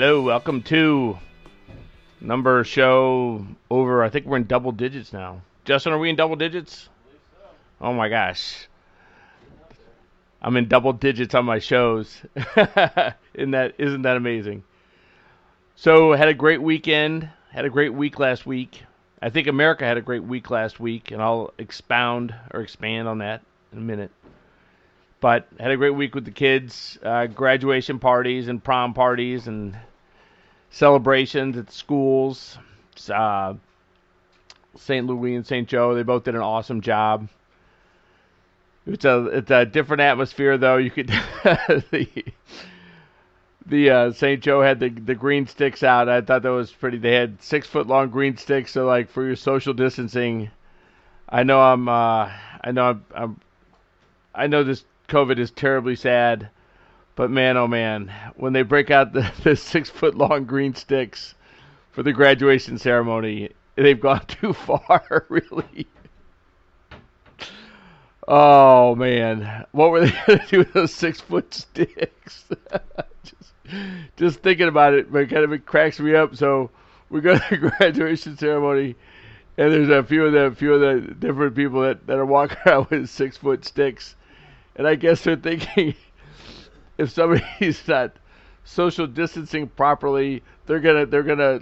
Hello. Welcome to number show over. I think we're in double digits now. Justin, are we in double digits? Oh my gosh, I'm in double digits on my shows. isn't that isn't that amazing? So had a great weekend. Had a great week last week. I think America had a great week last week, and I'll expound or expand on that in a minute. But had a great week with the kids, uh, graduation parties and prom parties and celebrations at schools. Uh, St. Louis and St. Joe, they both did an awesome job. It's a it's a different atmosphere though. You could the the uh, St. Joe had the the green sticks out. I thought that was pretty. They had six foot long green sticks, so like for your social distancing. I know I'm uh, I know I'm, I'm I know this COVID is terribly sad, but man, oh man, when they break out the, the six foot long green sticks for the graduation ceremony, they've gone too far, really. Oh man, what were they going to do with those six foot sticks? just, just thinking about it, but kind of it cracks me up. So we go to the graduation ceremony, and there's a few of the few of the different people that, that are walking around with six foot sticks, and I guess they're thinking if somebody's not social distancing properly, they're gonna they're gonna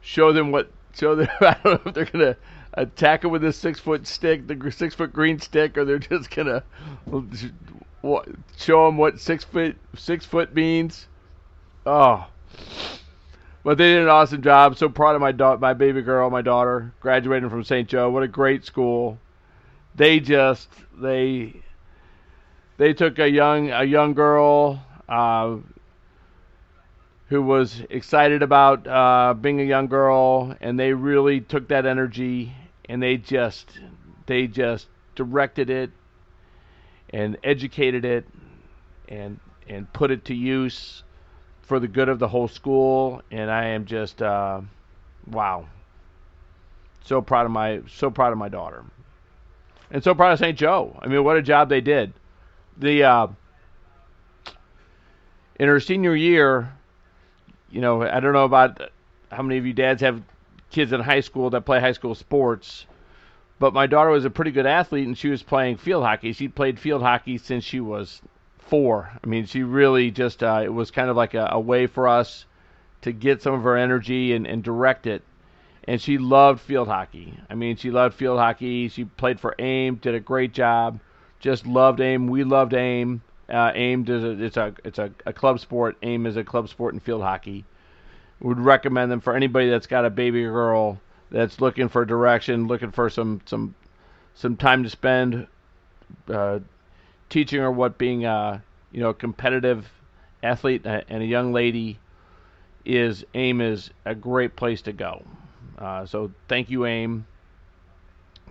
show them what show them. I don't know if they're gonna attack them with a six foot stick, the six foot green stick, or they're just gonna show them what six foot six foot means. Oh, but they did an awesome job. So proud of my daughter, my baby girl, my daughter, graduating from St. Joe. What a great school. They just they they took a young a young girl uh, who was excited about uh, being a young girl, and they really took that energy and they just they just directed it and educated it and and put it to use for the good of the whole school. And I am just uh, wow, so proud of my so proud of my daughter, and so proud of St. Joe. I mean, what a job they did the uh, in her senior year, you know, I don't know about how many of you dads have kids in high school that play high school sports, but my daughter was a pretty good athlete and she was playing field hockey. She played field hockey since she was four. I mean, she really just uh, it was kind of like a, a way for us to get some of her energy and, and direct it. And she loved field hockey. I mean, she loved field hockey. She played for AIM, did a great job just loved AIM. We loved AIM. Uh, AIM is a, it's a it's a, a club sport. AIM is a club sport in field hockey. Would recommend them for anybody that's got a baby girl that's looking for direction, looking for some some some time to spend uh, teaching her what being a you know competitive athlete and a young lady is. AIM is a great place to go. Uh, so thank you, AIM.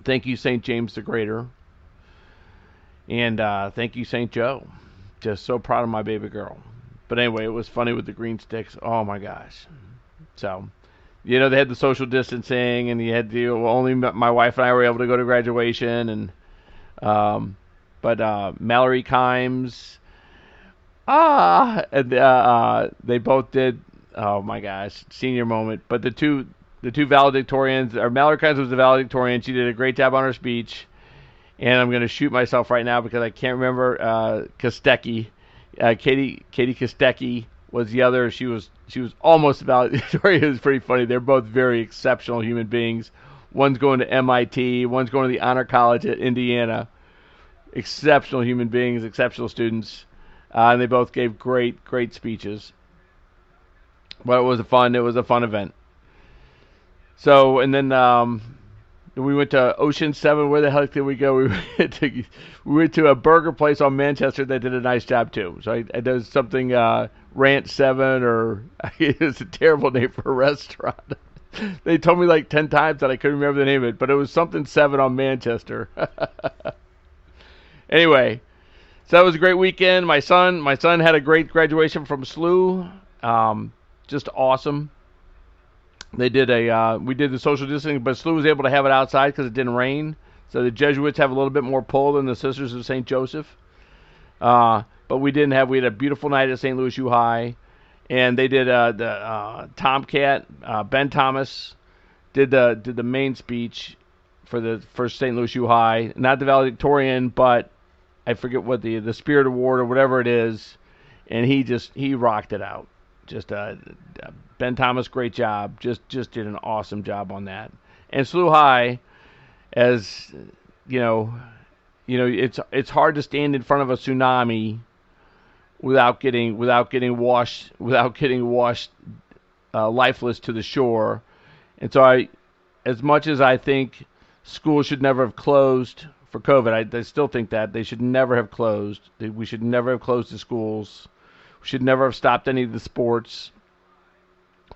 Thank you, St. James the Greater. And uh, thank you, St. Joe. Just so proud of my baby girl. But anyway, it was funny with the green sticks. Oh my gosh. So, you know, they had the social distancing, and you had to only my wife and I were able to go to graduation, and um, but uh, Mallory Kimes, ah, and uh, uh, they both did. Oh my gosh, senior moment. But the two the two valedictorians, or Mallory Kimes was the valedictorian. She did a great job on her speech and I'm going to shoot myself right now because I can't remember uh, Kostecki. Uh, Katie Katie Kostecki was the other. She was she was almost about. it was pretty funny. They're both very exceptional human beings. One's going to MIT. One's going to the Honor College at Indiana. Exceptional human beings, exceptional students, uh, and they both gave great great speeches. But it was a fun. It was a fun event. So and then um, we went to Ocean Seven. Where the heck did we go? We went to, we went to a burger place on Manchester that did a nice job too. So I, I did something uh, Ranch Seven, or it's a terrible name for a restaurant. they told me like ten times that I couldn't remember the name of it, but it was something Seven on Manchester. anyway, so that was a great weekend. My son, my son had a great graduation from SLU. Um, just awesome. They did a uh, we did the social distancing, but SLU was able to have it outside because it didn't rain. So the Jesuits have a little bit more pull than the Sisters of St. Joseph. Uh, but we didn't have. We had a beautiful night at St. Louis U High, and they did uh, the uh, Tomcat. Uh, ben Thomas did the did the main speech for the first St. Louis U High, not the valedictorian, but I forget what the the Spirit Award or whatever it is, and he just he rocked it out. Just uh, Ben Thomas, great job. Just just did an awesome job on that. And SLU High, as you know, you know it's it's hard to stand in front of a tsunami without getting without getting washed without getting washed uh, lifeless to the shore. And so I, as much as I think schools should never have closed for COVID, I, I still think that they should never have closed. We should never have closed the schools. We should never have stopped any of the sports.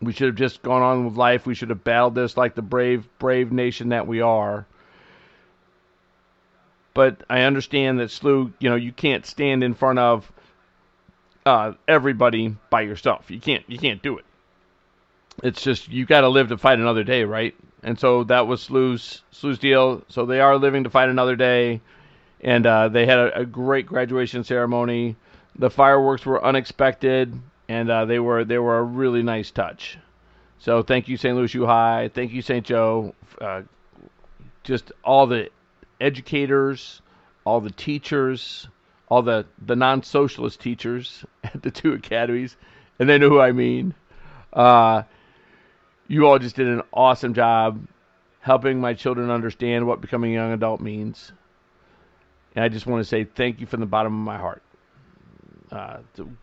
We should have just gone on with life. We should have battled this like the brave, brave nation that we are. But I understand that SLU, you know, you can't stand in front of uh, everybody by yourself. You can't, you can't do it. It's just you got to live to fight another day, right? And so that was SLU's SLU's deal. So they are living to fight another day, and uh, they had a, a great graduation ceremony. The fireworks were unexpected and uh, they were they were a really nice touch. So thank you, St. Louis U High. Thank you, St. Joe. Uh, just all the educators, all the teachers, all the the non-socialist teachers at the two academies, and they know who I mean. Uh, you all just did an awesome job helping my children understand what becoming a young adult means. And I just want to say thank you from the bottom of my heart. Uh,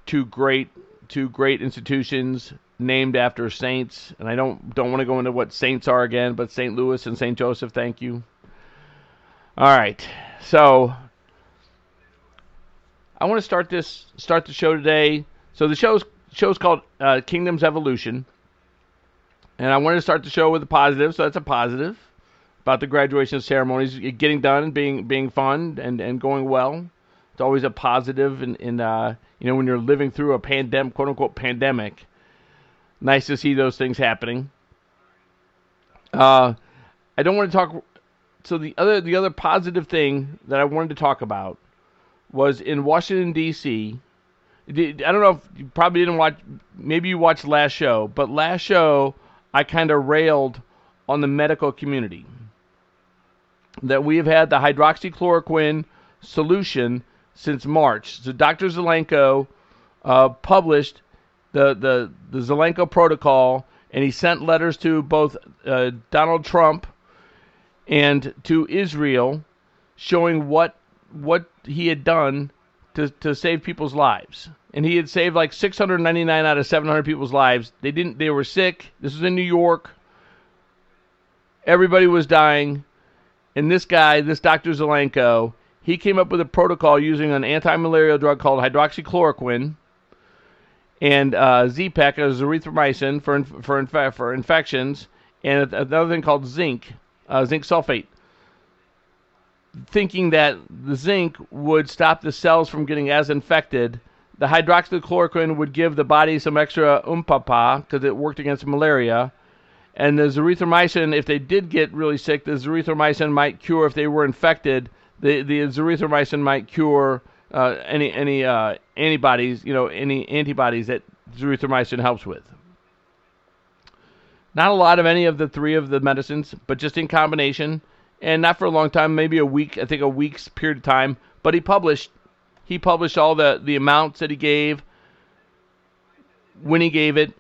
two great two great institutions named after saints, and I don't don't want to go into what saints are again, but St. Louis and St. Joseph, thank you. All right, so I want to start this start the show today. So the show's show's called uh, Kingdoms Evolution, and I wanted to start the show with a positive. So that's a positive about the graduation ceremonies getting done and being being fun and and going well. It's always a positive in, in uh, you know when you're living through a pandemic, quote unquote pandemic. Nice to see those things happening. Uh, I don't want to talk. So the other the other positive thing that I wanted to talk about was in Washington D.C. I don't know if you probably didn't watch. Maybe you watched last show, but last show I kind of railed on the medical community that we have had the hydroxychloroquine solution since March. So Dr. Zelenko uh, published the, the, the Zelenko protocol, and he sent letters to both uh, Donald Trump and to Israel showing what what he had done to, to save people's lives. And he had saved like 699 out of 700 people's lives. They didn't they were sick. This was in New York. Everybody was dying. And this guy, this Dr. Zelenko, he came up with a protocol using an anti-malarial drug called hydroxychloroquine and uh, Z-Pak as erythromycin for for inf- for infections, and another thing called zinc, uh, zinc sulfate. Thinking that the zinc would stop the cells from getting as infected, the hydroxychloroquine would give the body some extra umpapa because it worked against malaria. And the erythromycin, if they did get really sick, the erythromycin might cure if they were infected the the erythromycin might cure uh, any any uh, antibodies, you know, any antibodies that erythromycin helps with. Not a lot of any of the three of the medicines, but just in combination, and not for a long time, maybe a week. I think a week's period of time. But he published he published all the the amounts that he gave, when he gave it,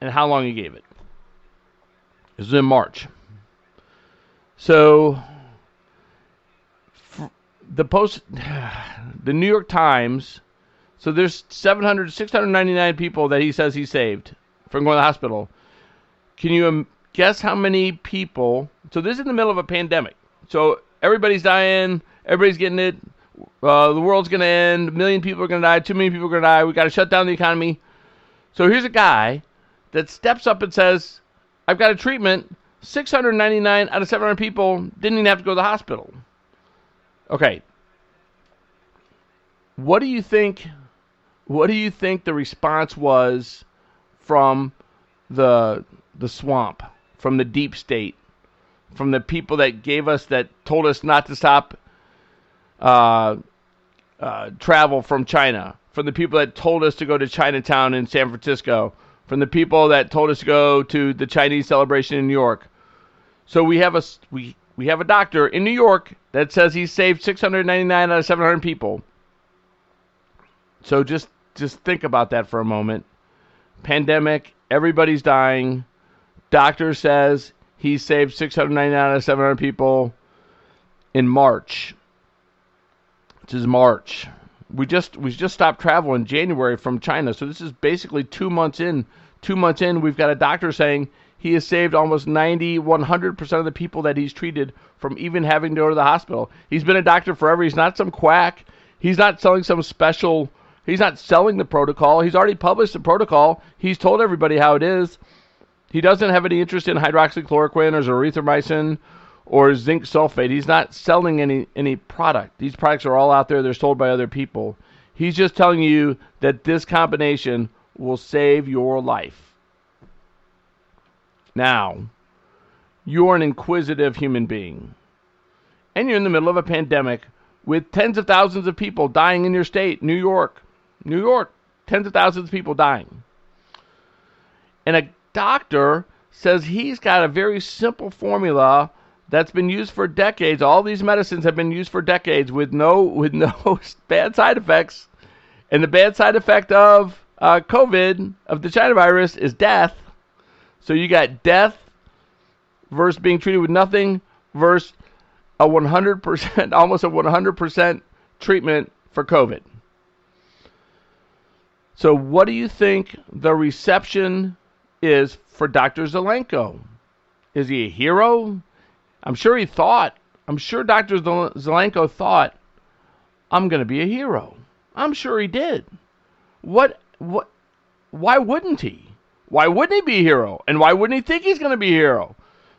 and how long he gave it. This was in March. So the post, the New York Times. So there's 700, 699 people that he says he saved from going to the hospital. Can you guess how many people? So this is in the middle of a pandemic. So everybody's dying. Everybody's getting it. Uh, the world's going to end. A million people are going to die. Two million people are going to die. We got to shut down the economy. So here's a guy that steps up and says, "I've got a treatment." 699 out of 700 people didn't even have to go to the hospital. Okay. What do you think? What do you think the response was from the the swamp, from the deep state, from the people that gave us that told us not to stop uh, uh, travel from China, from the people that told us to go to Chinatown in San Francisco, from the people that told us to go to the Chinese celebration in New York. So we have a we we have a doctor in New York that says he saved 699 out of 700 people. So just just think about that for a moment. Pandemic, everybody's dying. Doctor says he saved 699 out of 700 people in March. This is March. We just we just stopped travel in January from China, so this is basically two months in. Two months in, we've got a doctor saying he has saved almost 90, 100% of the people that he's treated from even having to go to the hospital. He's been a doctor forever. He's not some quack. He's not selling some special. He's not selling the protocol. He's already published the protocol. He's told everybody how it is. He doesn't have any interest in hydroxychloroquine or erythromycin or zinc sulfate. He's not selling any any product. These products are all out there. They're sold by other people. He's just telling you that this combination will save your life. Now, you're an inquisitive human being. And you're in the middle of a pandemic with tens of thousands of people dying in your state, New York. New York, tens of thousands of people dying. And a doctor says he's got a very simple formula that's been used for decades. All these medicines have been used for decades with no with no bad side effects. And the bad side effect of uh, COVID, of the China virus, is death. So you got death versus being treated with nothing versus a 100%, almost a 100% treatment for COVID. So, what do you think the reception is for Dr. Zelenko? Is he a hero? I'm sure he thought, I'm sure Dr. Zelenko thought, I'm going to be a hero. I'm sure he did. What, what, why wouldn't he? Why wouldn't he be a hero? And why wouldn't he think he's going to be a hero?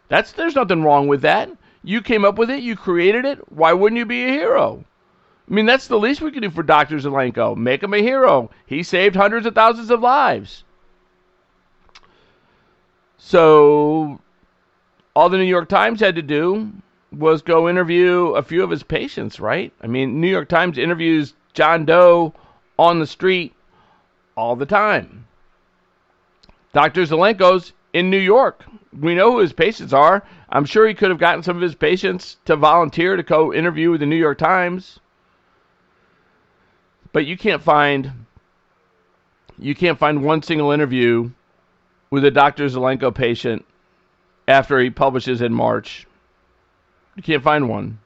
That's there's nothing wrong with that. You came up with it, you created it. Why wouldn't you be a hero? I mean, that's the least we can do for Dr. Zelenko. Make him a hero. He saved hundreds of thousands of lives. So, all the New York Times had to do was go interview a few of his patients, right? I mean, New York Times interviews John Doe on the street all the time. Dr. Zelenko's in New York. We know who his patients are. I'm sure he could have gotten some of his patients to volunteer to co interview with the New York Times. But you can't find you can't find one single interview with a Dr. Zelenko patient after he publishes in March. You can't find one.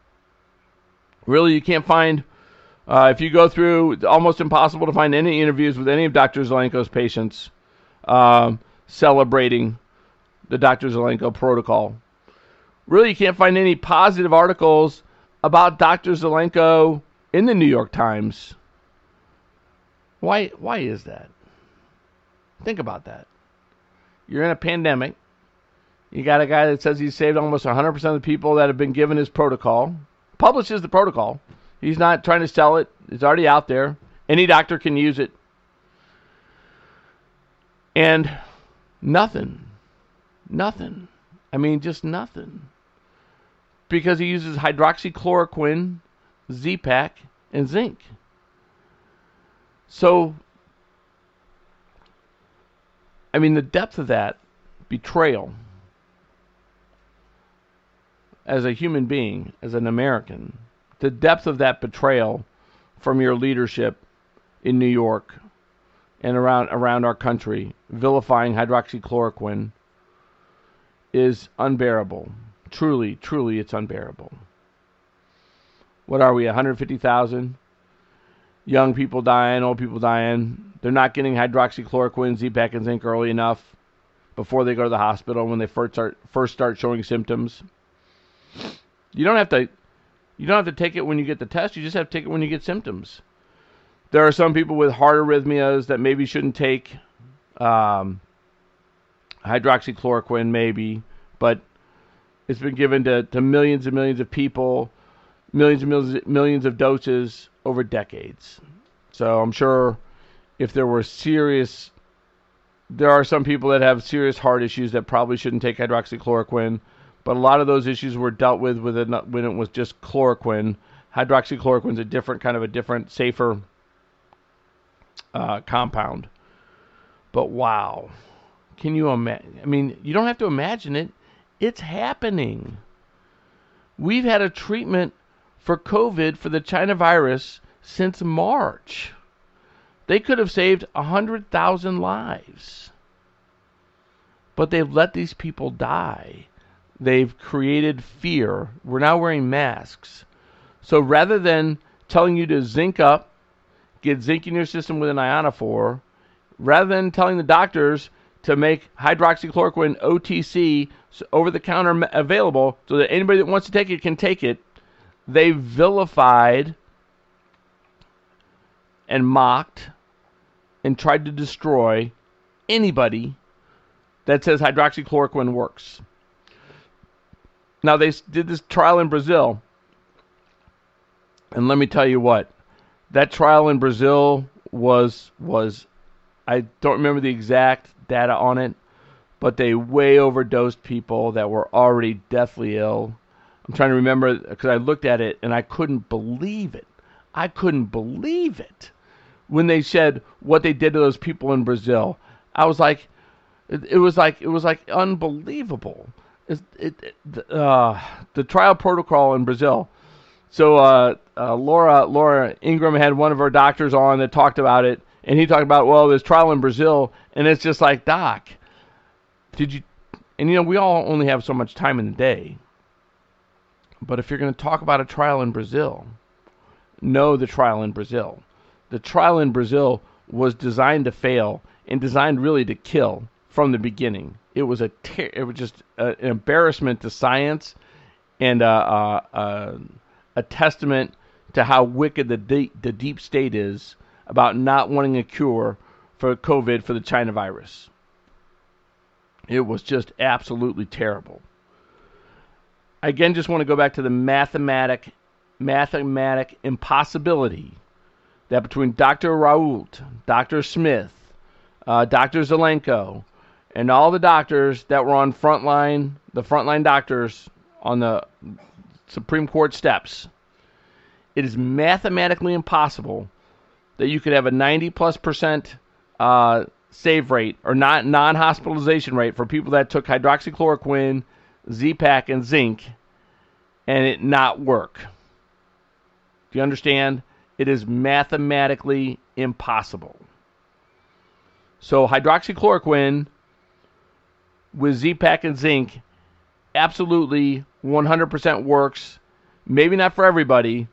Really, you can't find. Uh, if you go through, almost impossible to find any interviews with any of Dr. Zelenko's patients um, celebrating the Dr. Zelenko protocol. Really, you can't find any positive articles about Dr. Zelenko in the New York Times. Why, why is that? Think about that. You're in a pandemic. You got a guy that says he's saved almost 100% of the people that have been given his protocol. Publishes the protocol. He's not trying to sell it. It's already out there. Any doctor can use it. And nothing. Nothing. I mean, just nothing. Because he uses hydroxychloroquine, Z-Pak, and zinc. So, I mean, the depth of that betrayal as a human being, as an American, the depth of that betrayal from your leadership in New York and around around our country vilifying hydroxychloroquine is unbearable. Truly, truly, it's unbearable. What are we, 150,000? Young people dying, old people dying. They're not getting hydroxychloroquine, Z-Pak, and zinc early enough before they go to the hospital when they first start first start showing symptoms. You don't have to you don't have to take it when you get the test. You just have to take it when you get symptoms. There are some people with heart arrhythmias that maybe shouldn't take um, hydroxychloroquine, maybe, but it's been given to, to millions and millions of people, millions and millions, millions of doses over decades. So I'm sure if there were serious, there are some people that have serious heart issues that probably shouldn't take hydroxychloroquine, but a lot of those issues were dealt with, with when it was just chloroquine, Hydroxychloroquine is a different kind of a different, safer uh, compound. But wow, can you imagine? I mean, you don't have to imagine it. It's happening. We've had a treatment for COVID for the China virus since March. They could have saved 100,000 lives. But they've let these people die. They've created fear. We're now wearing masks. So rather than telling you to zinc up, get zinc in your system with an ionophore, rather than telling the doctors to make hydroxychloroquine OTC over the counter available so that anybody that wants to take it can take it, they vilified and mocked and tried to destroy anybody that says hydroxychloroquine works. Now, they did this trial in Brazil. And let me tell you what, that trial in Brazil was was I don't remember the exact data on it, but they way overdosed people that were already deathly ill. I'm trying to remember because I looked at it and I couldn't believe it. I couldn't believe it when they said what they did to those people in Brazil. I was like, it, it was like it was like unbelievable. It, it, uh, the trial protocol in Brazil. So uh, uh, Laura Laura Ingraham had one of her doctors on that talked about it, and he talked about well, there's trial in Brazil, and it's just like Doc, did you? And you know we all only have so much time in the day. But if you're going to talk about a trial in Brazil, know the trial in Brazil. The trial in Brazil was designed to fail and designed really to kill from the beginning. It was a ter- it was just a, an embarrassment to science and a, a, a, testament to how wicked the deep, the deep state is about not wanting a cure for COVID for the China virus. It was just absolutely terrible. I again just want to go back to the mathematic mathematic impossibility that between Dr. Raoult, Dr. Smith, uh, Dr. Zelenko, and all the doctors that were on frontline, the frontline doctors on the Supreme Court steps, it is mathematically impossible that you could have a 90 plus percent uh, save rate or not non-hospitalization rate for people that took hydroxychloroquine, Z-Pak, and zinc, and it not work. Do you understand? It is mathematically impossible. So hydroxychloroquine with Z-Pak and zinc absolutely 100% works. Maybe not for everybody,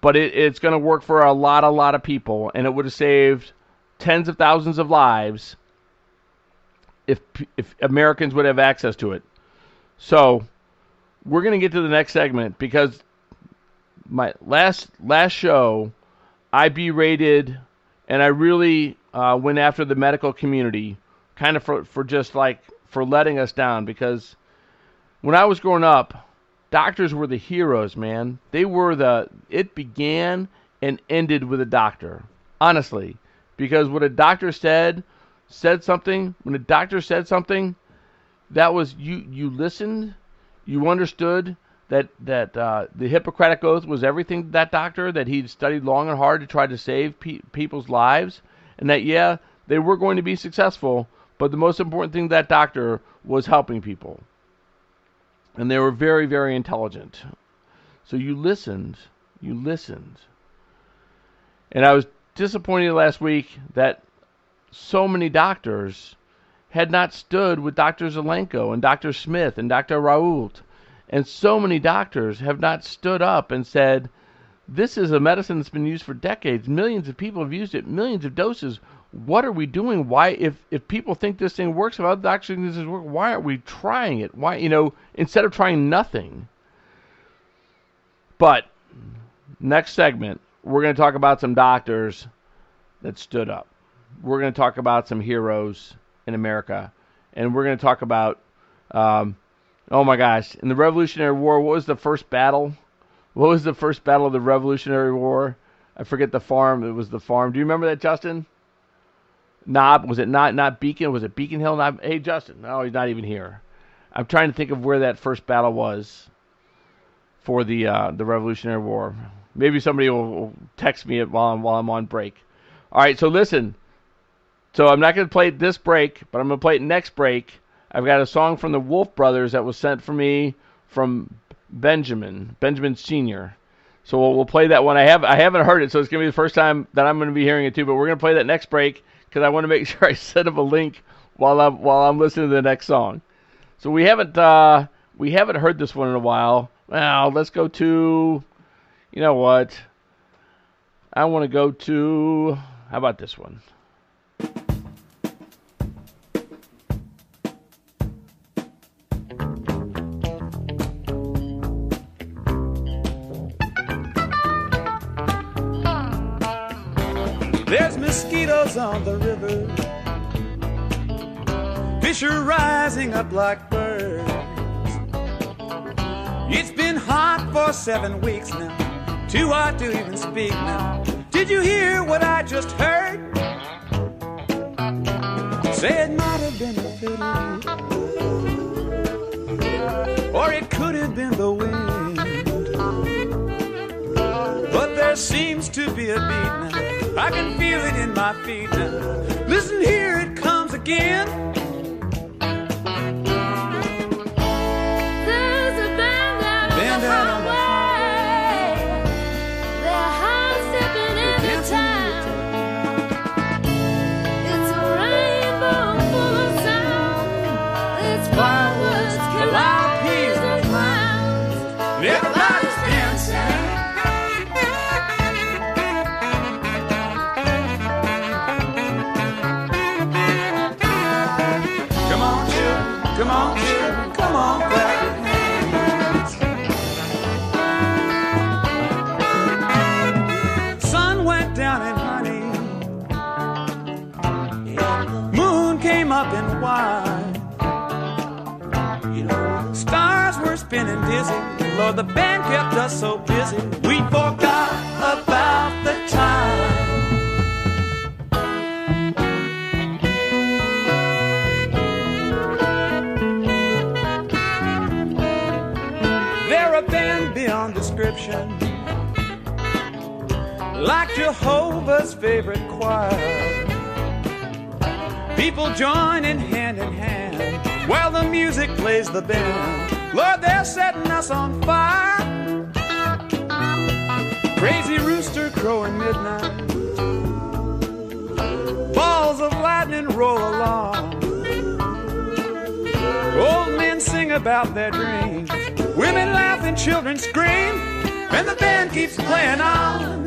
but it, it's going to work for a lot, a lot of people, and it would have saved tens of thousands of lives if if Americans would have access to it. So we're going to get to the next segment because my last last show I berated and I really uh, went after the medical community, kind of for for just like for letting us down because when I was growing up, doctors were the heroes, man. They were the it began and ended with a doctor. Honestly, because what a doctor said said something, when a doctor said something, that was you you listened, you understood that that uh, the Hippocratic oath was everything to that doctor that he'd studied long and hard to try to save pe- people's lives, and that yeah they were going to be successful, but the most important thing to that doctor was helping people. And they were very, very intelligent. So you listened. You listened. And I was disappointed last week that so many doctors had not stood with Dr. Zelenko and Dr. Smith and Dr. Raoult. And so many doctors have not stood up and said, This is a medicine that's been used for decades. Millions of people have used it, millions of doses what are we doing? Why, if if people think this thing works, if other doctors think this is work, why aren't we trying it? Why, you know, instead of trying nothing. But next segment, we're going to talk about some doctors that stood up. We're going to talk about some heroes in America, and we're going to talk about, um, oh my gosh, in the Revolutionary War, what was the first battle? What was the first battle of the Revolutionary War? I forget the farm. It was the farm. Do you remember that, Justin? Knob was it not not Beacon? Was it Beacon Hill? Not, hey Justin, no, he's not even here. I'm trying to think of where that first battle was for the uh, the Revolutionary War. maybe somebody will, will text me while I'm while I'm on break. All right, so listen. So I'm not going to play it this break, but I'm going to play it next break. I've got a song from the Wolf Brothers that was sent for me from Benjamin, Benjamin Senior. So we'll, we'll play that one. I have I haven't heard it, so it's going to be the first time that I'm going to be hearing it too. But we're going to play that next break because I want to make sure I send him a link while I'm while I'm listening to the next song. So we haven't uh, we haven't heard this one in a while. Well, let's go to you know what? I want to go to how about this one? There's mosquitoes on the Fish are rising up like birds. It's been hot for seven weeks now. Too hot to even speak now. Did you hear what I just heard? Say it might have been a fiddle. Or it could have been the wind. But there seems to be a beat now. I can feel it in my feet now. Listen, here it comes again. Kept so busy. We forgot about the time. They're a band beyond description. Like Jehovah's favorite choir. People joining hand in hand while the music plays the band. Lord, they're setting us on fire. Crazy rooster crowing midnight. Balls of lightning roll along. Old men sing about their dreams. Women laugh and children scream. And the band keeps playing on.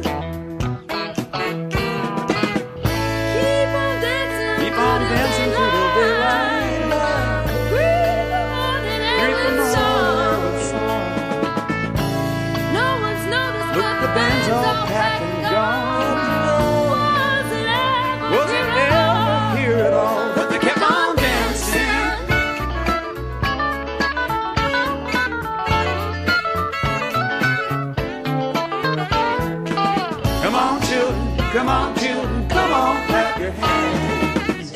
Come on, children, come on, clap your hands.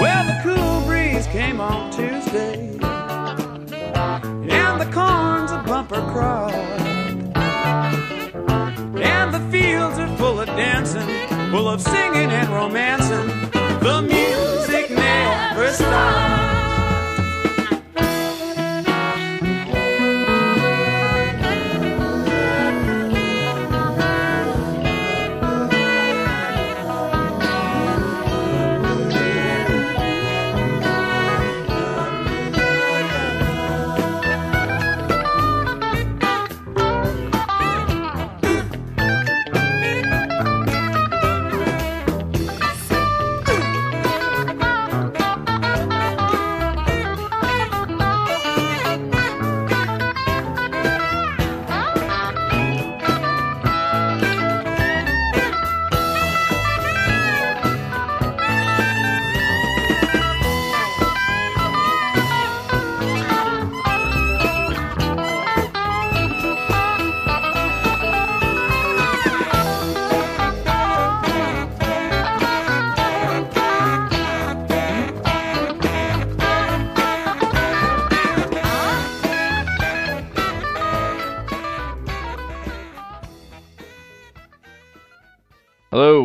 Well, the cool breeze came on Tuesday, and the corn's a bumper crop. And the fields are full of dancing, full of singing and romancing. The music never stops.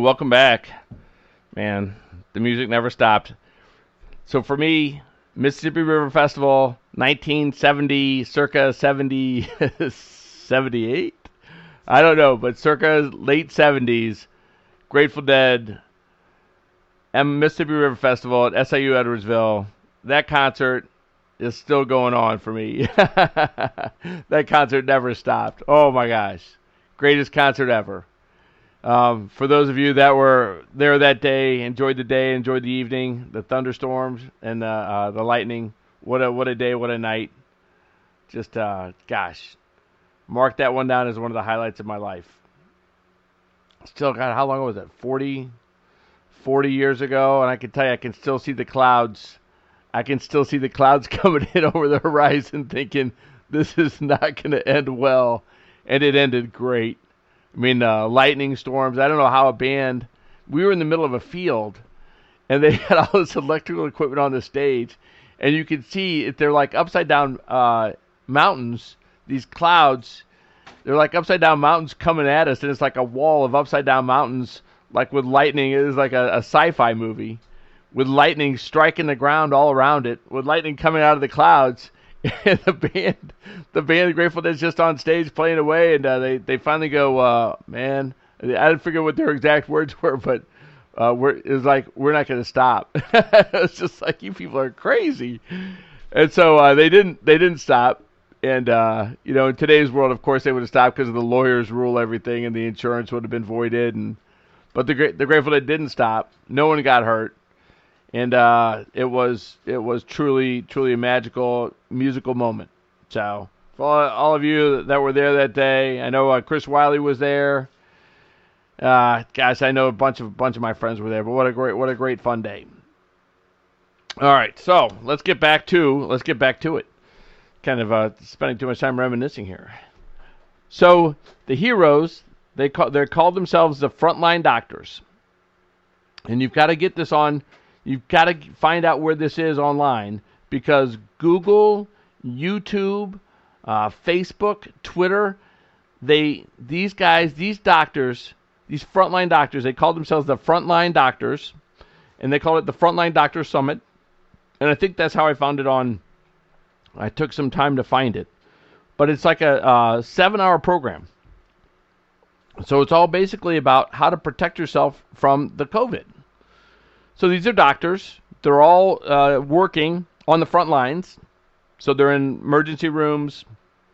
Welcome back. Man, the music never stopped. So for me, Mississippi River Festival, 1970, circa 70, 78? I don't know, but circa late 70s, Grateful Dead, and Mississippi River Festival at SIU Edwardsville. That concert is still going on for me. that concert never stopped. Oh my gosh. Greatest concert ever. Um, for those of you that were there that day, enjoyed the day, enjoyed the evening, the thunderstorms and the, uh, the lightning. What a what a day, what a night. Just uh, gosh, mark that one down as one of the highlights of my life. Still, God, how long was it? 40, 40 years ago, and I can tell you, I can still see the clouds. I can still see the clouds coming in over the horizon, thinking this is not going to end well, and it ended great. I mean, uh, lightning storms. I don't know how a band. We were in the middle of a field, and they had all this electrical equipment on the stage, and you could see if they're like upside down uh, mountains. These clouds, they're like upside down mountains coming at us, and it's like a wall of upside down mountains, like with lightning. It is like a, a sci-fi movie, with lightning striking the ground all around it, with lightning coming out of the clouds. And the band, the band, Grateful Dead's just on stage playing away, and uh, they they finally go, uh, man. I didn't figure what their exact words were, but uh, we're it was like we're not going to stop. it's just like you people are crazy, and so uh, they didn't they didn't stop. And uh, you know, in today's world, of course, they would have stopped because the lawyers rule everything, and the insurance would have been voided. And but the the Grateful Dead didn't stop. No one got hurt, and uh, it was it was truly truly a magical musical moment. So for all, all of you that were there that day, I know uh, Chris Wiley was there. Uh, gosh, I know a bunch of bunch of my friends were there, but what a great what a great fun day. All right, so let's get back to let's get back to it. Kind of uh, spending too much time reminiscing here. So the heroes they call they called themselves the frontline doctors, and you've got to get this on. You've got to find out where this is online because Google, YouTube, uh, Facebook, Twitter, they these guys, these doctors, these frontline doctors, they call themselves the frontline doctors, and they call it the Frontline Doctor Summit. And I think that's how I found it on. I took some time to find it, but it's like a uh, seven-hour program. So it's all basically about how to protect yourself from the COVID. So these are doctors. They're all uh, working on the front lines. So they're in emergency rooms.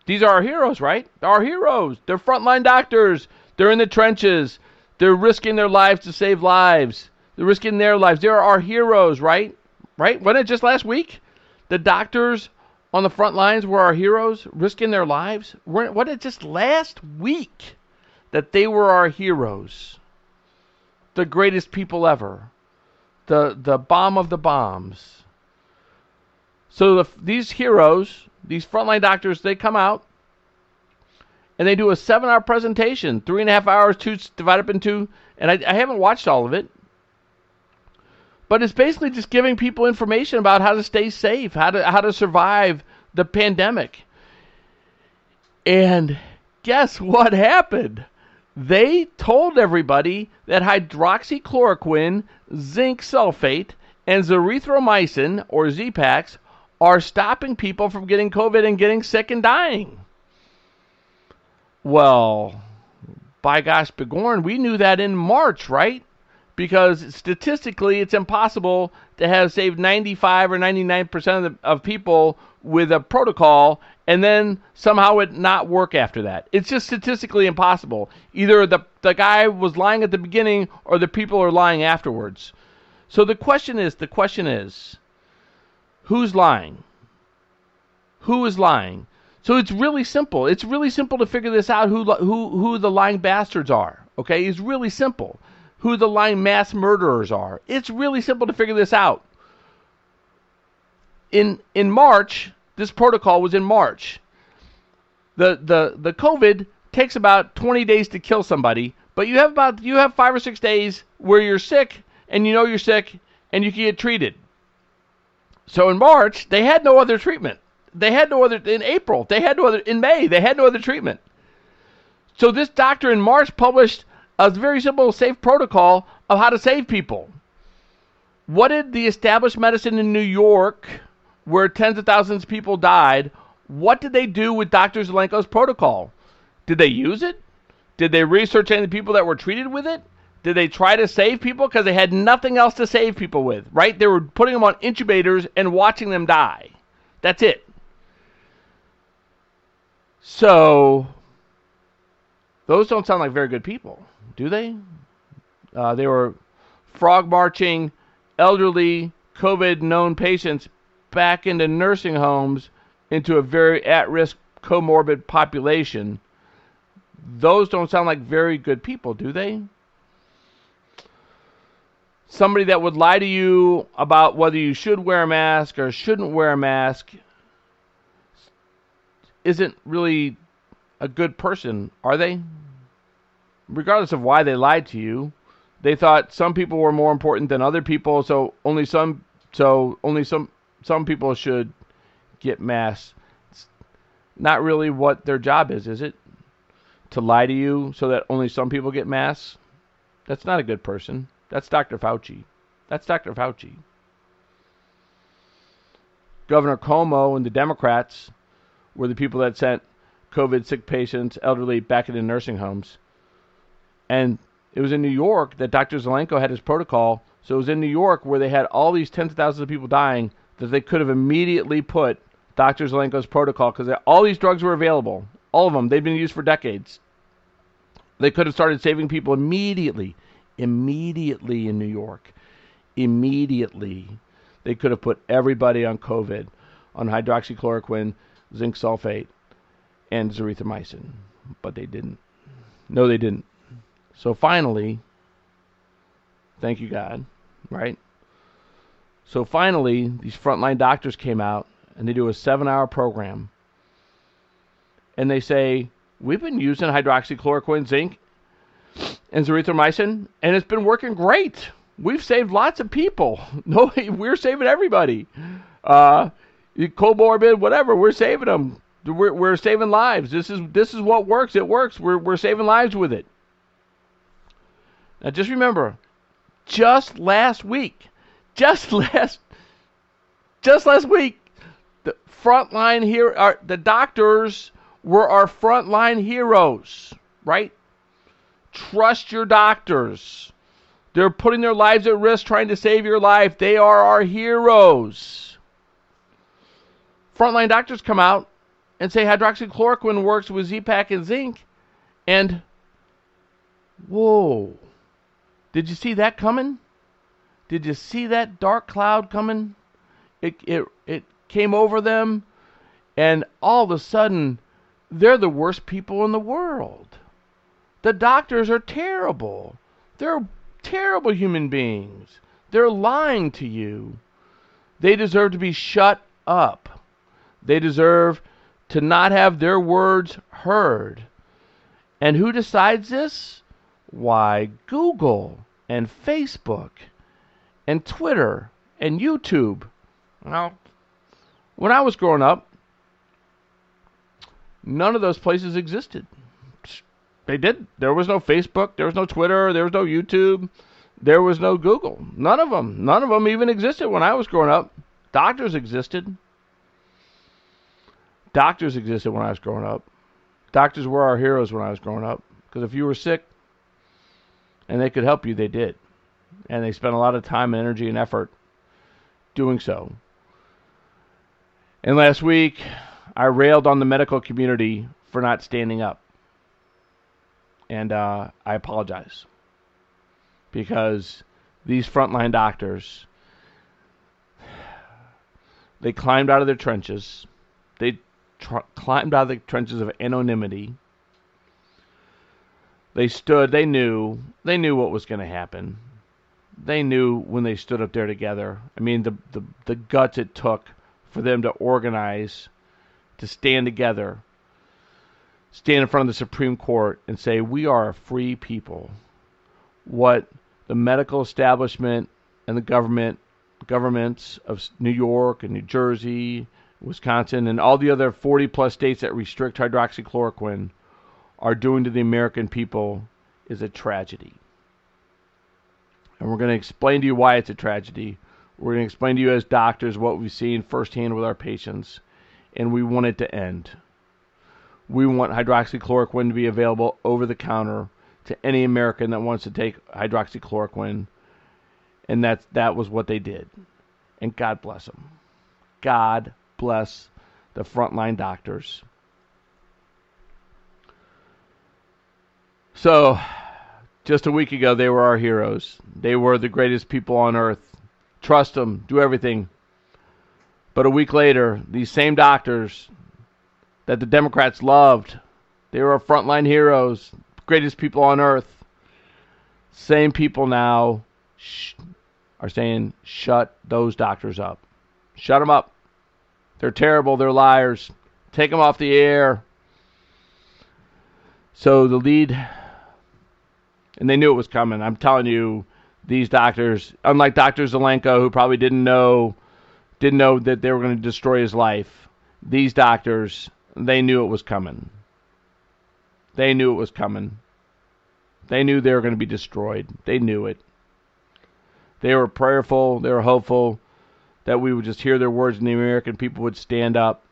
These are our heroes, right? Our heroes. They're frontline doctors. They're in the trenches. They're risking their lives to save lives. They're risking their lives. They're our heroes, right? Right? Wasn't it just last week? The doctors on the front lines were our heroes, risking their lives. Wasn't it just last week that they were our heroes? The greatest people ever. The the bomb of the bombs. So the, these heroes, these frontline doctors, they come out and they do a seven-hour presentation, three and a half hours, two divided up into. And I, I haven't watched all of it, but it's basically just giving people information about how to stay safe, how to how to survive the pandemic. And guess what happened? They told everybody that hydroxychloroquine, zinc sulfate, and erythromycin or Z-Paks are stopping people from getting COVID and getting sick and dying. Well, by gosh, begorn, we knew that in March, right? Because statistically, it's impossible to have saved 95 or 99% of, the, of people with a protocol and then somehow it not work after that. It's just statistically impossible. Either the, the guy was lying at the beginning or the people are lying afterwards. So the question is, the question is, who's lying? Who is lying? So it's really simple. It's really simple to figure this out who who who the lying bastards are. Okay? It's really simple. Who the lying mass murderers are. It's really simple to figure this out. In in March, this protocol was in March. The the the COVID takes about 20 days to kill somebody, but you have about you have 5 or 6 days where you're sick and you know you're sick and you can get treated. So in March, they had no other treatment. They had no other in April. They had no other in May. They had no other treatment. So this doctor in March published a very simple, safe protocol of how to save people. What did the established medicine in New York, where tens of thousands of people died, what did they do with Dr. Zelenko's protocol? Did they use it? Did they research any people that were treated with it? Did they try to save people? Because they had nothing else to save people with, right? They were putting them on incubators and watching them die. That's it. So, those don't sound like very good people, do they? Uh, they were frog marching elderly COVID known patients back into nursing homes into a very at risk comorbid population. Those don't sound like very good people, do they? Somebody that would lie to you about whether you should wear a mask or shouldn't wear a mask isn't really a good person, are they? Regardless of why they lied to you, they thought some people were more important than other people, so only some so only some some people should get masks. It's not really what their job is, is it? To lie to you so that only some people get masks? That's not a good person. That's Dr. Fauci. That's Dr. Fauci. Governor Cuomo and the Democrats were the people that sent COVID sick patients, elderly, back into nursing homes. And it was in New York that Dr. Zelenko had his protocol. So it was in New York where they had all these tens of thousands of people dying that they could have immediately put Dr. Zelenko's protocol because all these drugs were available. All of them. They've been used for decades. They could have started saving people immediately. Immediately in New York. Immediately. They could have put everybody on COVID, on hydroxychloroquine, zinc sulfate, and erythromycin. But they didn't. No, they didn't. So finally, thank you, God, right? So finally, these frontline doctors came out and they do a seven hour program. And they say, We've been using hydroxychloroquine, zinc, and erythromycin, and it's been working great. We've saved lots of people. No, we're saving everybody. Uh, comorbid, whatever, we're saving them. We're, we're saving lives. This is this is what works. It works. We're we're saving lives with it. Now just remember, just last week, just last just last week, the front line here are the doctors were our frontline heroes, right? Trust your doctors. They're putting their lives at risk trying to save your life. They are our heroes. Frontline doctors come out and say hydroxychloroquine works with Z-Pak and zinc, and whoa, did you see that coming? Did you see that dark cloud coming? It it it came over them, and all of a sudden, they're the worst people in the world. The doctors are terrible. They're terrible human beings. They're lying to you. They deserve to be shut up. They deserve to not have their words heard. And who decides this? Why, Google and Facebook and Twitter and YouTube. Well, when I was growing up, none of those places existed. They did. There was no Facebook, there was no Twitter, there was no YouTube, there was no Google. None of them. None of them even existed when I was growing up. Doctors existed. Doctors existed when I was growing up. Doctors were our heroes when I was growing up. Because if you were sick and they could help you, they did. And they spent a lot of time and energy and effort doing so. And last week, I railed on the medical community for not standing up. And uh, I apologize. Because these frontline doctors, they climbed out of their trenches. They tr- climbed out of the trenches of anonymity. They stood, they knew, they knew what was going to happen. They knew when they stood up there together. I mean, the, the, the guts it took for them to organize, to stand together, stand in front of the Supreme Court and say, We are a free people. What the medical establishment and the government, governments of New York and New Jersey, Wisconsin, and all the other 40 plus states that restrict hydroxychloroquine are doing to the American people is a tragedy. And we're going to explain to you why it's a tragedy. We're going to explain to you as doctors what we've seen firsthand with our patients, and we want it to end. We want hydroxychloroquine to be available over the counter to any American that wants to take hydroxychloroquine, and that that was what they did. And God bless them. God bless the frontline doctors. So, just a week ago, they were our heroes. They were the greatest people on earth. Trust them, do everything. But a week later, these same doctors that the Democrats loved, they were our frontline heroes, greatest people on earth. Same people now sh- are saying, shut those doctors up. Shut them up. They're terrible. They're liars. Take them off the air. So the lead, and they knew it was coming. I'm telling you, these doctors, unlike Dr. Zelenko, who probably didn't know, didn't know that they were going to destroy his life. These doctors, they knew it was coming. They knew it was coming. They knew they were going to be destroyed. They knew it. They were prayerful. They were hopeful that we would just hear their words and the American people would stand up.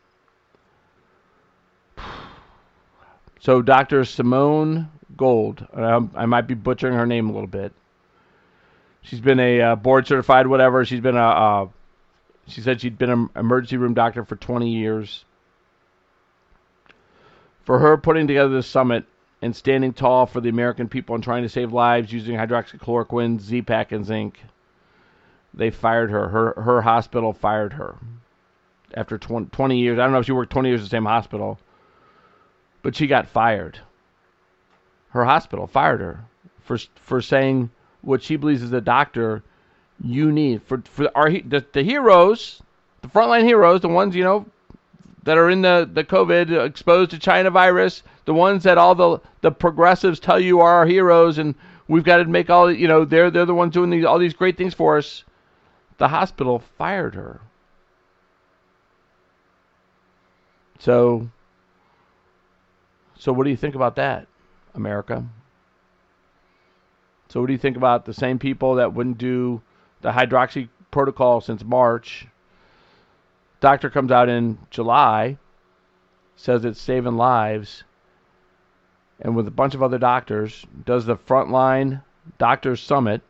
So Dr. Simone Gold, um, I might be butchering her name a little bit. She's been a uh, board certified whatever. She's been a uh, she said she'd been an emergency room doctor for 20 years. For her putting together this summit and standing tall for the American people and trying to save lives using hydroxychloroquine, Z-Pak, and zinc, they fired her. Her her hospital fired her after 20, 20 years. I don't know if she worked 20 years at the same hospital, but she got fired. Her hospital fired her for for saying what she believes is a doctor you need for for our the, the heroes, the frontline heroes, the ones you know that are in the the COVID exposed to China virus, the ones that all the the progressives tell you are our heroes, and we've got to make all you know they're they're the ones doing these all these great things for us. The hospital fired her. So so what do you think about that, America? So what do you think about the same people that wouldn't do the hydroxy protocol since March? Doctor comes out in July, says it's saving lives, and with a bunch of other doctors, does the frontline doctors summit,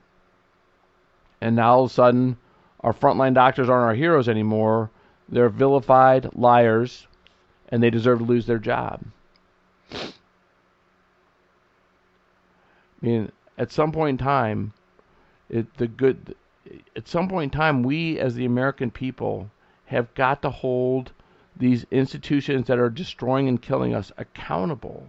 and now all of a sudden our frontline doctors aren't our heroes anymore. They're vilified liars, and they deserve to lose their job. I mean, at some point in time, it the good. At some point in time, we as the American people have got to hold these institutions that are destroying and killing us accountable.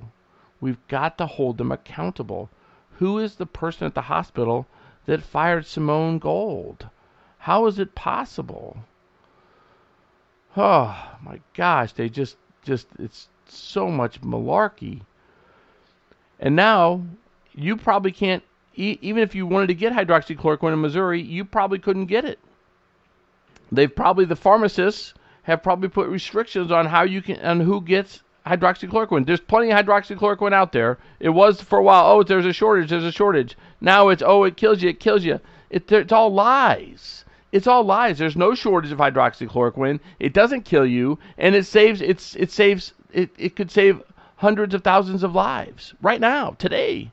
We've got to hold them accountable. Who is the person at the hospital that fired Simone Gold? How is it possible? Oh my gosh, they just just it's so much malarkey. And now you probably can't even if you wanted to get hydroxychloroquine in Missouri, you probably couldn't get it. They've probably the pharmacists have probably put restrictions on how you can on who gets hydroxychloroquine. There's plenty of hydroxychloroquine out there. It was for a while. Oh, there's a shortage. There's a shortage. Now it's oh, it kills you. It kills you. It, it's all lies. It's all lies. There's no shortage of hydroxychloroquine. It doesn't kill you, and it saves. It's it saves. It it could save hundreds of thousands of lives right now, today.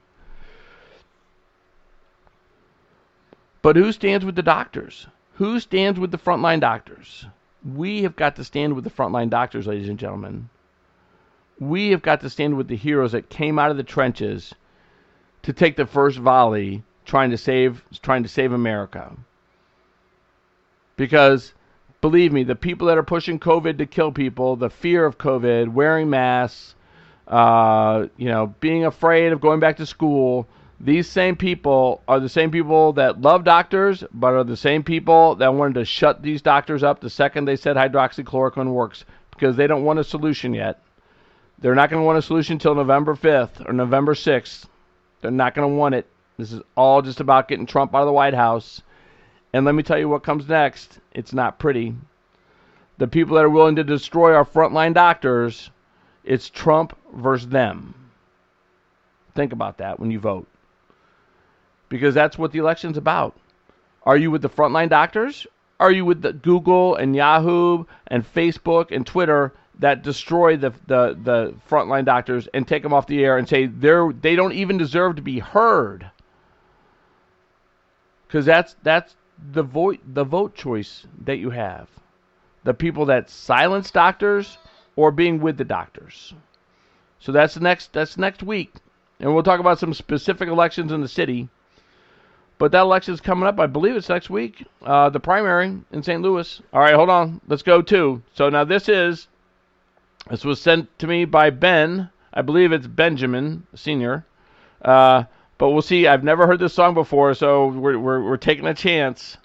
But who stands with the doctors? Who stands with the frontline doctors? We have got to stand with the frontline doctors, ladies and gentlemen. We have got to stand with the heroes that came out of the trenches to take the first volley trying to save trying to save America. Because believe me, the people that are pushing COVID to kill people, the fear of COVID, wearing masks, uh, you know, being afraid of going back to school, these same people are the same people that love doctors, but are the same people that wanted to shut these doctors up the second they said hydroxychloroquine works because they don't want a solution yet. They're not going to want a solution until November 5th or November 6th. They're not going to want it. This is all just about getting Trump out of the White House. And let me tell you what comes next. It's not pretty. The people that are willing to destroy our frontline doctors, it's Trump versus them. Think about that when you vote. Because that's what the election's about. Are you with the frontline doctors? Are you with the Google and Yahoo and Facebook and Twitter that destroy the the, the frontline doctors and take them off the air and say they're they don't even deserve to be heard? Because that's that's the vote the vote choice that you have. The people that silence doctors or being with the doctors. So that's the next that's next week, and we'll talk about some specific elections in the city. But that election's coming up. I believe it's next week. Uh, the primary in St. Louis. All right, hold on. Let's go to. So now this is. This was sent to me by Ben. I believe it's Benjamin Senior. Uh, but we'll see. I've never heard this song before, so we're we're, we're taking a chance.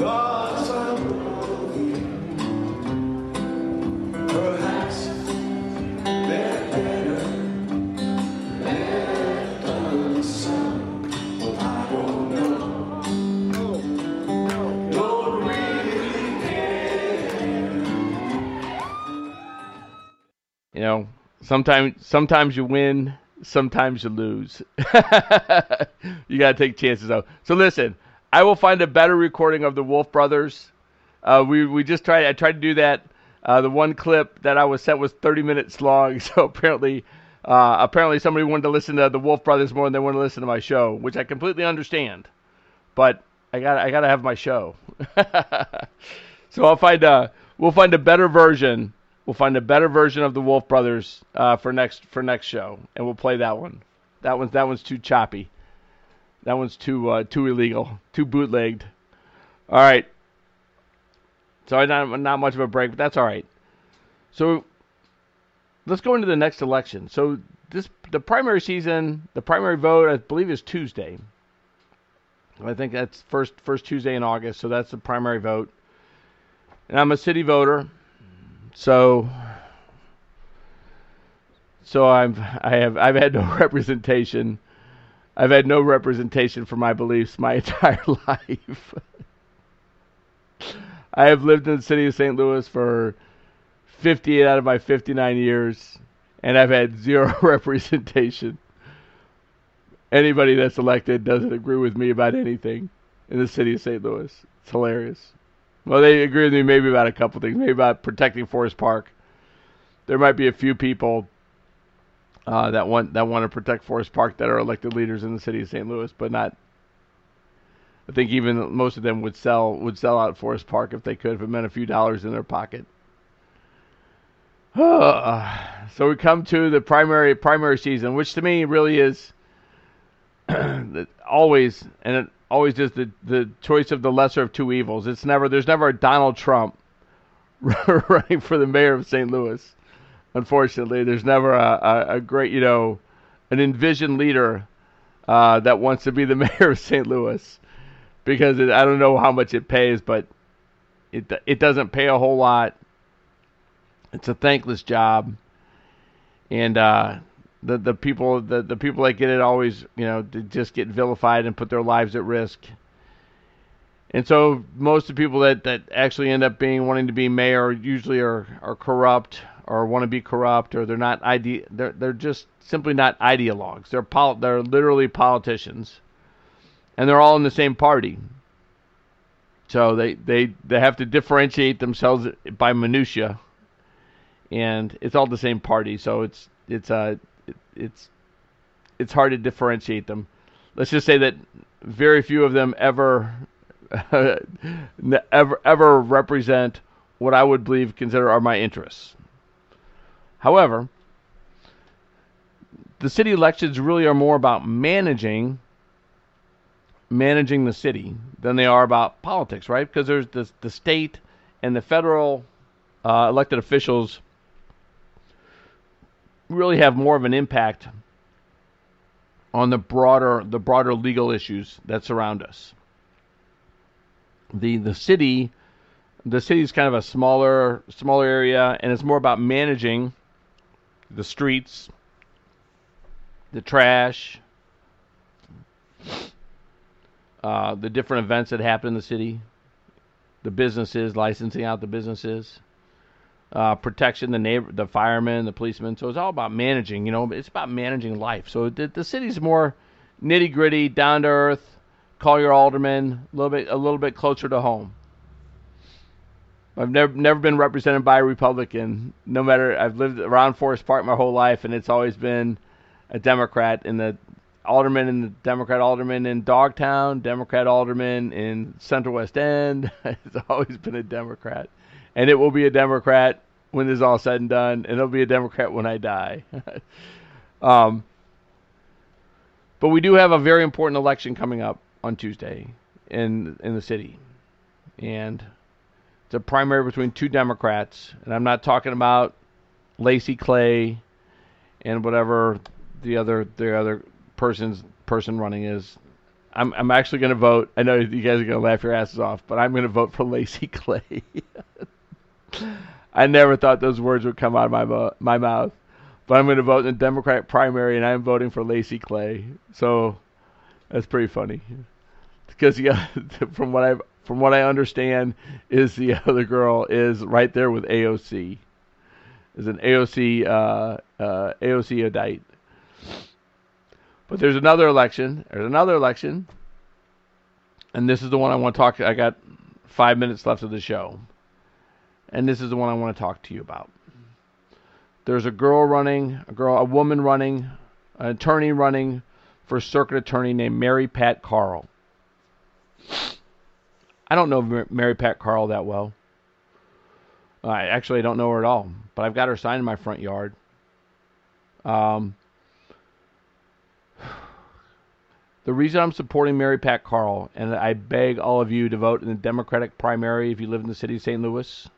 You know, sometimes sometimes you win, sometimes you lose. you gotta take chances though. So listen, I will find a better recording of the Wolf Brothers. Uh, we we just tried. I tried to do that. Uh, the one clip that I was sent was 30 minutes long. So apparently, uh, apparently somebody wanted to listen to the Wolf Brothers more than they wanted to listen to my show, which I completely understand. But I got I got to have my show. so I'll find a we'll find a better version. We'll find a better version of the Wolf Brothers uh, for next for next show, and we'll play that one. That one's that one's too choppy. That one's too uh, too illegal, too bootlegged. All right. Sorry, not not much of a break, but that's all right. So let's go into the next election. So this the primary season, the primary vote, I believe, is Tuesday. I think that's first first Tuesday in August, so that's the primary vote. And I'm a city voter, so so I've I have I've had no representation. I've had no representation for my beliefs my entire life. I have lived in the city of St. Louis for 58 out of my 59 years, and I've had zero representation. Anybody that's elected doesn't agree with me about anything in the city of St. Louis. It's hilarious. Well, they agree with me maybe about a couple things, maybe about protecting Forest Park. There might be a few people uh, that want that want to protect Forest Park that are elected leaders in the city of St. Louis, but not. I think even most of them would sell would sell out Forest Park if they could, if it meant a few dollars in their pocket. so we come to the primary primary season, which to me really is always and it always is the the choice of the lesser of two evils. It's never there's never a Donald Trump running for the mayor of St. Louis. Unfortunately, there's never a, a, a great you know an envisioned leader uh, that wants to be the mayor of St. Louis because it, I don't know how much it pays, but it it doesn't pay a whole lot. It's a thankless job, and uh, the the people the, the people that get it always you know just get vilified and put their lives at risk. And so most of the people that, that actually end up being wanting to be mayor usually are, are corrupt or want to be corrupt or they're not ide- they're they're just simply not ideologues. They're pol- they're literally politicians. And they're all in the same party. So they, they, they have to differentiate themselves by minutia and it's all the same party, so it's it's uh it, it's it's hard to differentiate them. Let's just say that very few of them ever ever ever represent what I would believe consider are my interests. However, the city elections really are more about managing managing the city than they are about politics, right? Because there's the the state and the federal uh, elected officials really have more of an impact on the broader the broader legal issues that surround us. The the city the city is kind of a smaller smaller area and it's more about managing the streets, the trash, uh, the different events that happen in the city, the businesses, licensing out the businesses, uh, protection, the neighbor, the firemen, the policemen. So it's all about managing. You know, it's about managing life. So the, the city's more nitty gritty, down to earth. Call your alderman a little bit, a little bit closer to home. I've never never been represented by a Republican. No matter I've lived around Forest Park my whole life, and it's always been a Democrat in the alderman and the Democrat alderman in Dogtown, Democrat alderman in Central West End. it's always been a Democrat, and it will be a Democrat when this is all said and done, and it'll be a Democrat when I die. um, but we do have a very important election coming up on Tuesday in in the city, and it's a primary between two Democrats, and I'm not talking about Lacy Clay and whatever the other the other person's person running is. I'm I'm actually going to vote. I know you guys are going to laugh your asses off, but I'm going to vote for Lacy Clay. I never thought those words would come out of my mo- my mouth, but I'm going to vote in the Democratic primary, and I'm voting for Lacy Clay. So that's pretty funny because yeah, from what I from what I understand, is the other girl is right there with AOC, is an AOC uh, uh, AOC Odite. But there's another election. There's another election, and this is the one I want to talk. I got five minutes left of the show, and this is the one I want to talk to you about. There's a girl running, a girl, a woman running, an attorney running for circuit attorney named Mary Pat Carl. I don't know Mary Pat Carl that well. I actually don't know her at all, but I've got her sign in my front yard. Um, the reason I'm supporting Mary Pat Carl, and I beg all of you to vote in the Democratic primary if you live in the city of St. Louis,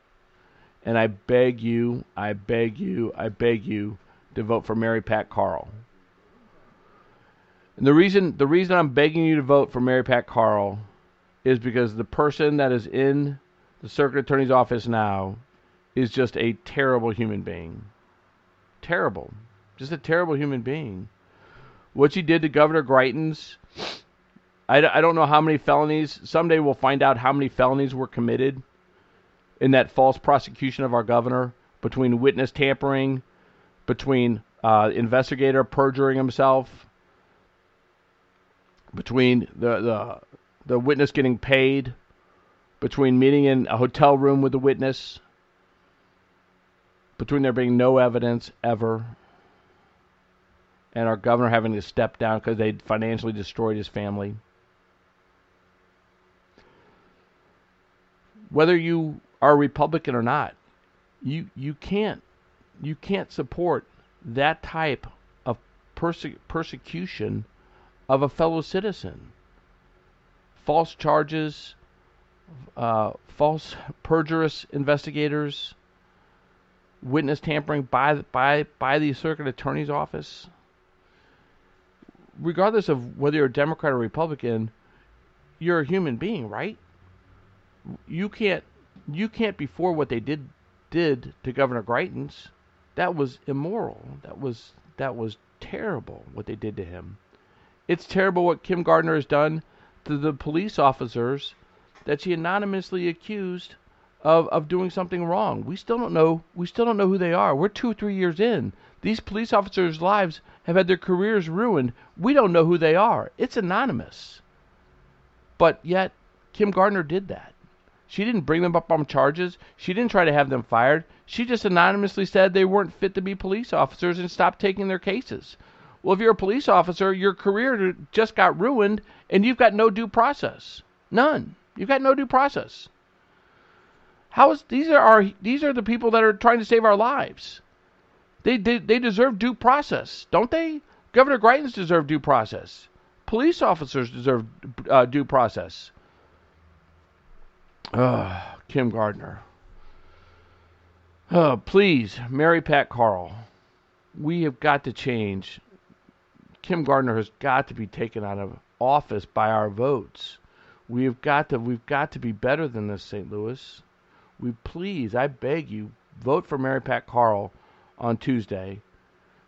and I beg you, I beg you, I beg you to vote for Mary Pat Carl. And the reason the reason I'm begging you to vote for Mary Pat Carl is because the person that is in the circuit attorney's office now is just a terrible human being. Terrible. Just a terrible human being. What she did to Governor Greitens, I, I don't know how many felonies. Someday we'll find out how many felonies were committed in that false prosecution of our governor between witness tampering, between uh, investigator perjuring himself, between the, the the witness getting paid, between meeting in a hotel room with the witness, between there being no evidence ever, and our governor having to step down because they financially destroyed his family. Whether you are a Republican or not, you you can't you can't support that type of perse- persecution of a fellow citizen. False charges, uh, false perjurious investigators, witness tampering by by by the circuit attorney's office. Regardless of whether you're a Democrat or Republican, you're a human being, right? You can't you can't be for what they did did to Governor Greitens. That was immoral. That was that was terrible what they did to him. It's terrible what Kim Gardner has done to the police officers that she anonymously accused of, of doing something wrong. We still don't know we still don't know who they are. We're two or three years in. These police officers' lives have had their careers ruined. We don't know who they are. It's anonymous. But yet Kim Gardner did that. She didn't bring them up on charges. She didn't try to have them fired. She just anonymously said they weren't fit to be police officers and stopped taking their cases. Well, if you're a police officer, your career just got ruined and you've got no due process. None. You've got no due process. How is these are our these are the people that are trying to save our lives. They they, they deserve due process, don't they? Governor Greitens deserve due process. Police officers deserve uh, due process. Ugh, Kim Gardner. Oh, please, Mary Pat Carl. We have got to change. Kim Gardner has got to be taken out of office by our votes. We have got to we've got to be better than this, St. Louis. We please, I beg you, vote for Mary Pat Carl on Tuesday.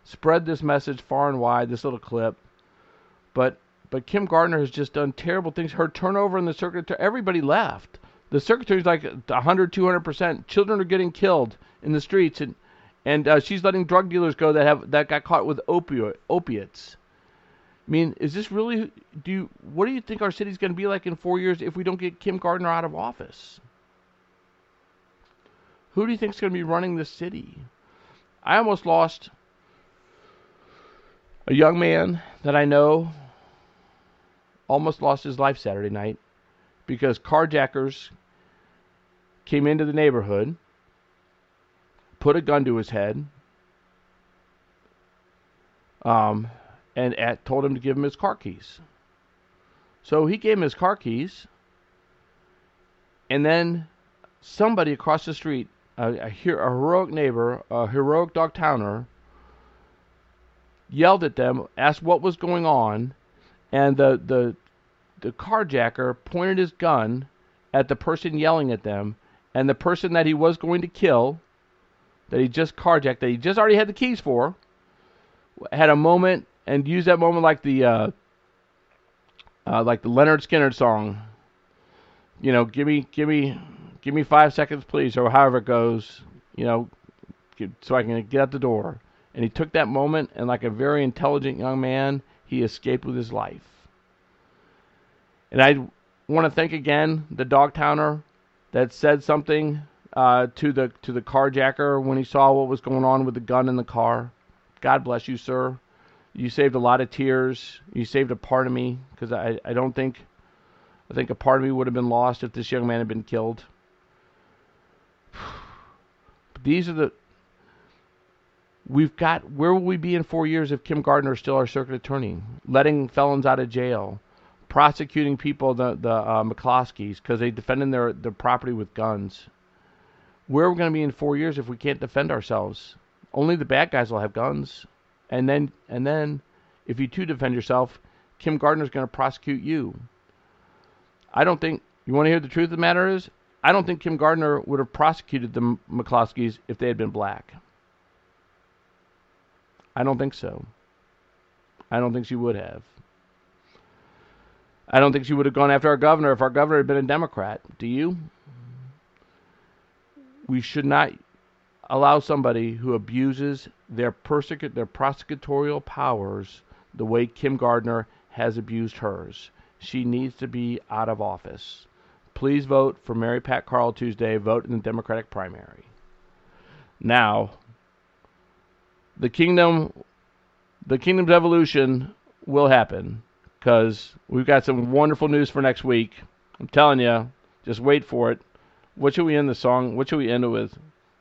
Spread this message far and wide, this little clip. But but Kim Gardner has just done terrible things. Her turnover in the circuit, everybody left. The secretary's like 100, 200%. Children are getting killed in the streets, and and uh, she's letting drug dealers go that have that got caught with opiates. I mean, is this really? Do you, what do you think our city's going to be like in four years if we don't get Kim Gardner out of office? Who do you think's going to be running this city? I almost lost a young man that I know. Almost lost his life Saturday night because carjackers came into the neighborhood, put a gun to his head, um, and at, told him to give him his car keys. So he gave him his car keys, and then somebody across the street, a, a, a heroic neighbor, a heroic Dogtowner, yelled at them, asked what was going on, and the the the carjacker pointed his gun at the person yelling at them, and the person that he was going to kill, that he just carjacked, that he just already had the keys for, had a moment and use that moment like the uh, uh, like the Lynyrd Skynyrd song. You know, give me, give me, give me five seconds, please, or however it goes. You know, so I can get out the door. And he took that moment, and like a very intelligent young man, he escaped with his life. And I want to thank again the Dogtowner that said something uh, to the to the carjacker when he saw what was going on with the gun in the car. God bless you, sir. You saved a lot of tears. You saved a part of me because I, I don't think I think a part of me would have been lost if this young man had been killed. But these are the we've got where will we be in four years if Kim Gardner is still our circuit attorney, letting felons out of jail, prosecuting people the the uh, McCloskeys because they defended their their property with guns. Where are we going to be in four years if we can't defend ourselves? Only the bad guys will have guns, and then and then if you too defend yourself, Kim Gardner's going to prosecute you. I don't think you want to hear the truth of the matter is I don't think Kim Gardner would have prosecuted the McCloskeys if they had been black. I don't think so. I don't think she would have. I don't think she would have gone after our governor if our governor had been a Democrat. Do you? We should not allow somebody who abuses their persecu- their prosecutorial powers the way Kim Gardner has abused hers. She needs to be out of office. Please vote for Mary Pat Carl Tuesday. Vote in the Democratic primary. Now, the kingdom, the kingdom's evolution will happen because we've got some wonderful news for next week. I'm telling you, just wait for it. What should we end the song? What should we end it with?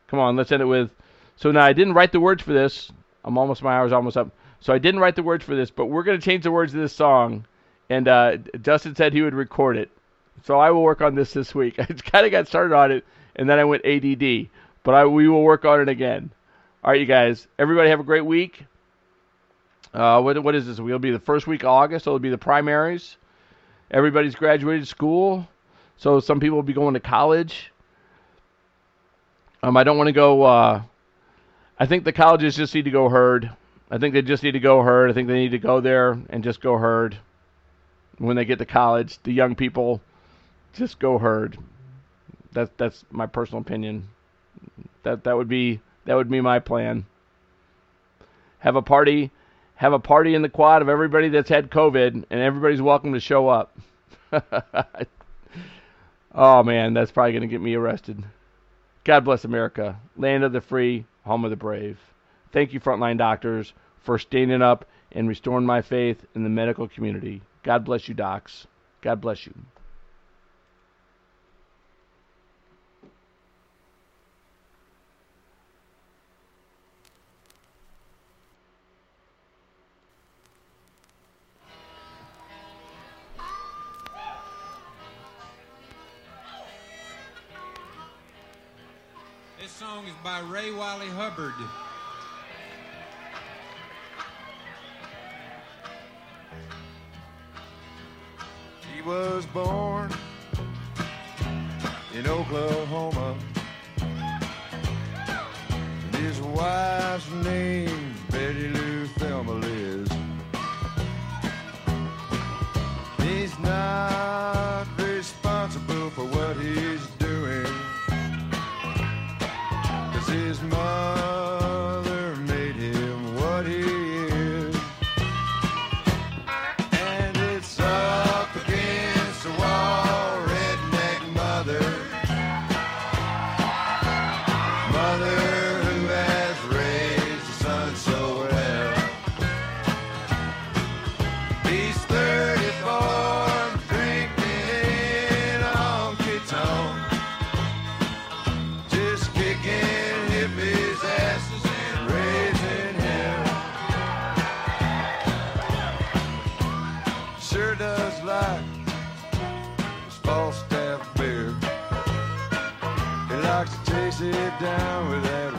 Come on, let's end it with. So now I didn't write the words for this. I'm almost my hour's almost up. So I didn't write the words for this, but we're gonna change the words of this song. And uh, Justin said he would record it. So I will work on this this week. I kind of got started on it, and then I went ADD. But I we will work on it again. All right, you guys. Everybody have a great week. Uh, what what is this? We'll be the first week of August. So it'll be the primaries. Everybody's graduated school, so some people will be going to college. Um, I don't want to go. Uh, I think the colleges just need to go herd. I think they just need to go herd. I think they need to go there and just go herd. When they get to college, the young people just go herd. That's that's my personal opinion. That that would be that would be my plan. Have a party, have a party in the quad of everybody that's had COVID, and everybody's welcome to show up. oh man, that's probably gonna get me arrested. God bless America, land of the free, home of the brave. Thank you, frontline doctors, for standing up and restoring my faith in the medical community. God bless you, docs. God bless you. song is by Ray Wylie Hubbard. She was born in Oklahoma. And his wife's name Betty Lou Thelma Liz. He's not responsible for what he's is mine. sit down with that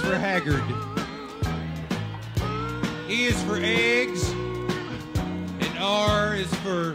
is for Haggard. E is for eggs. And R is for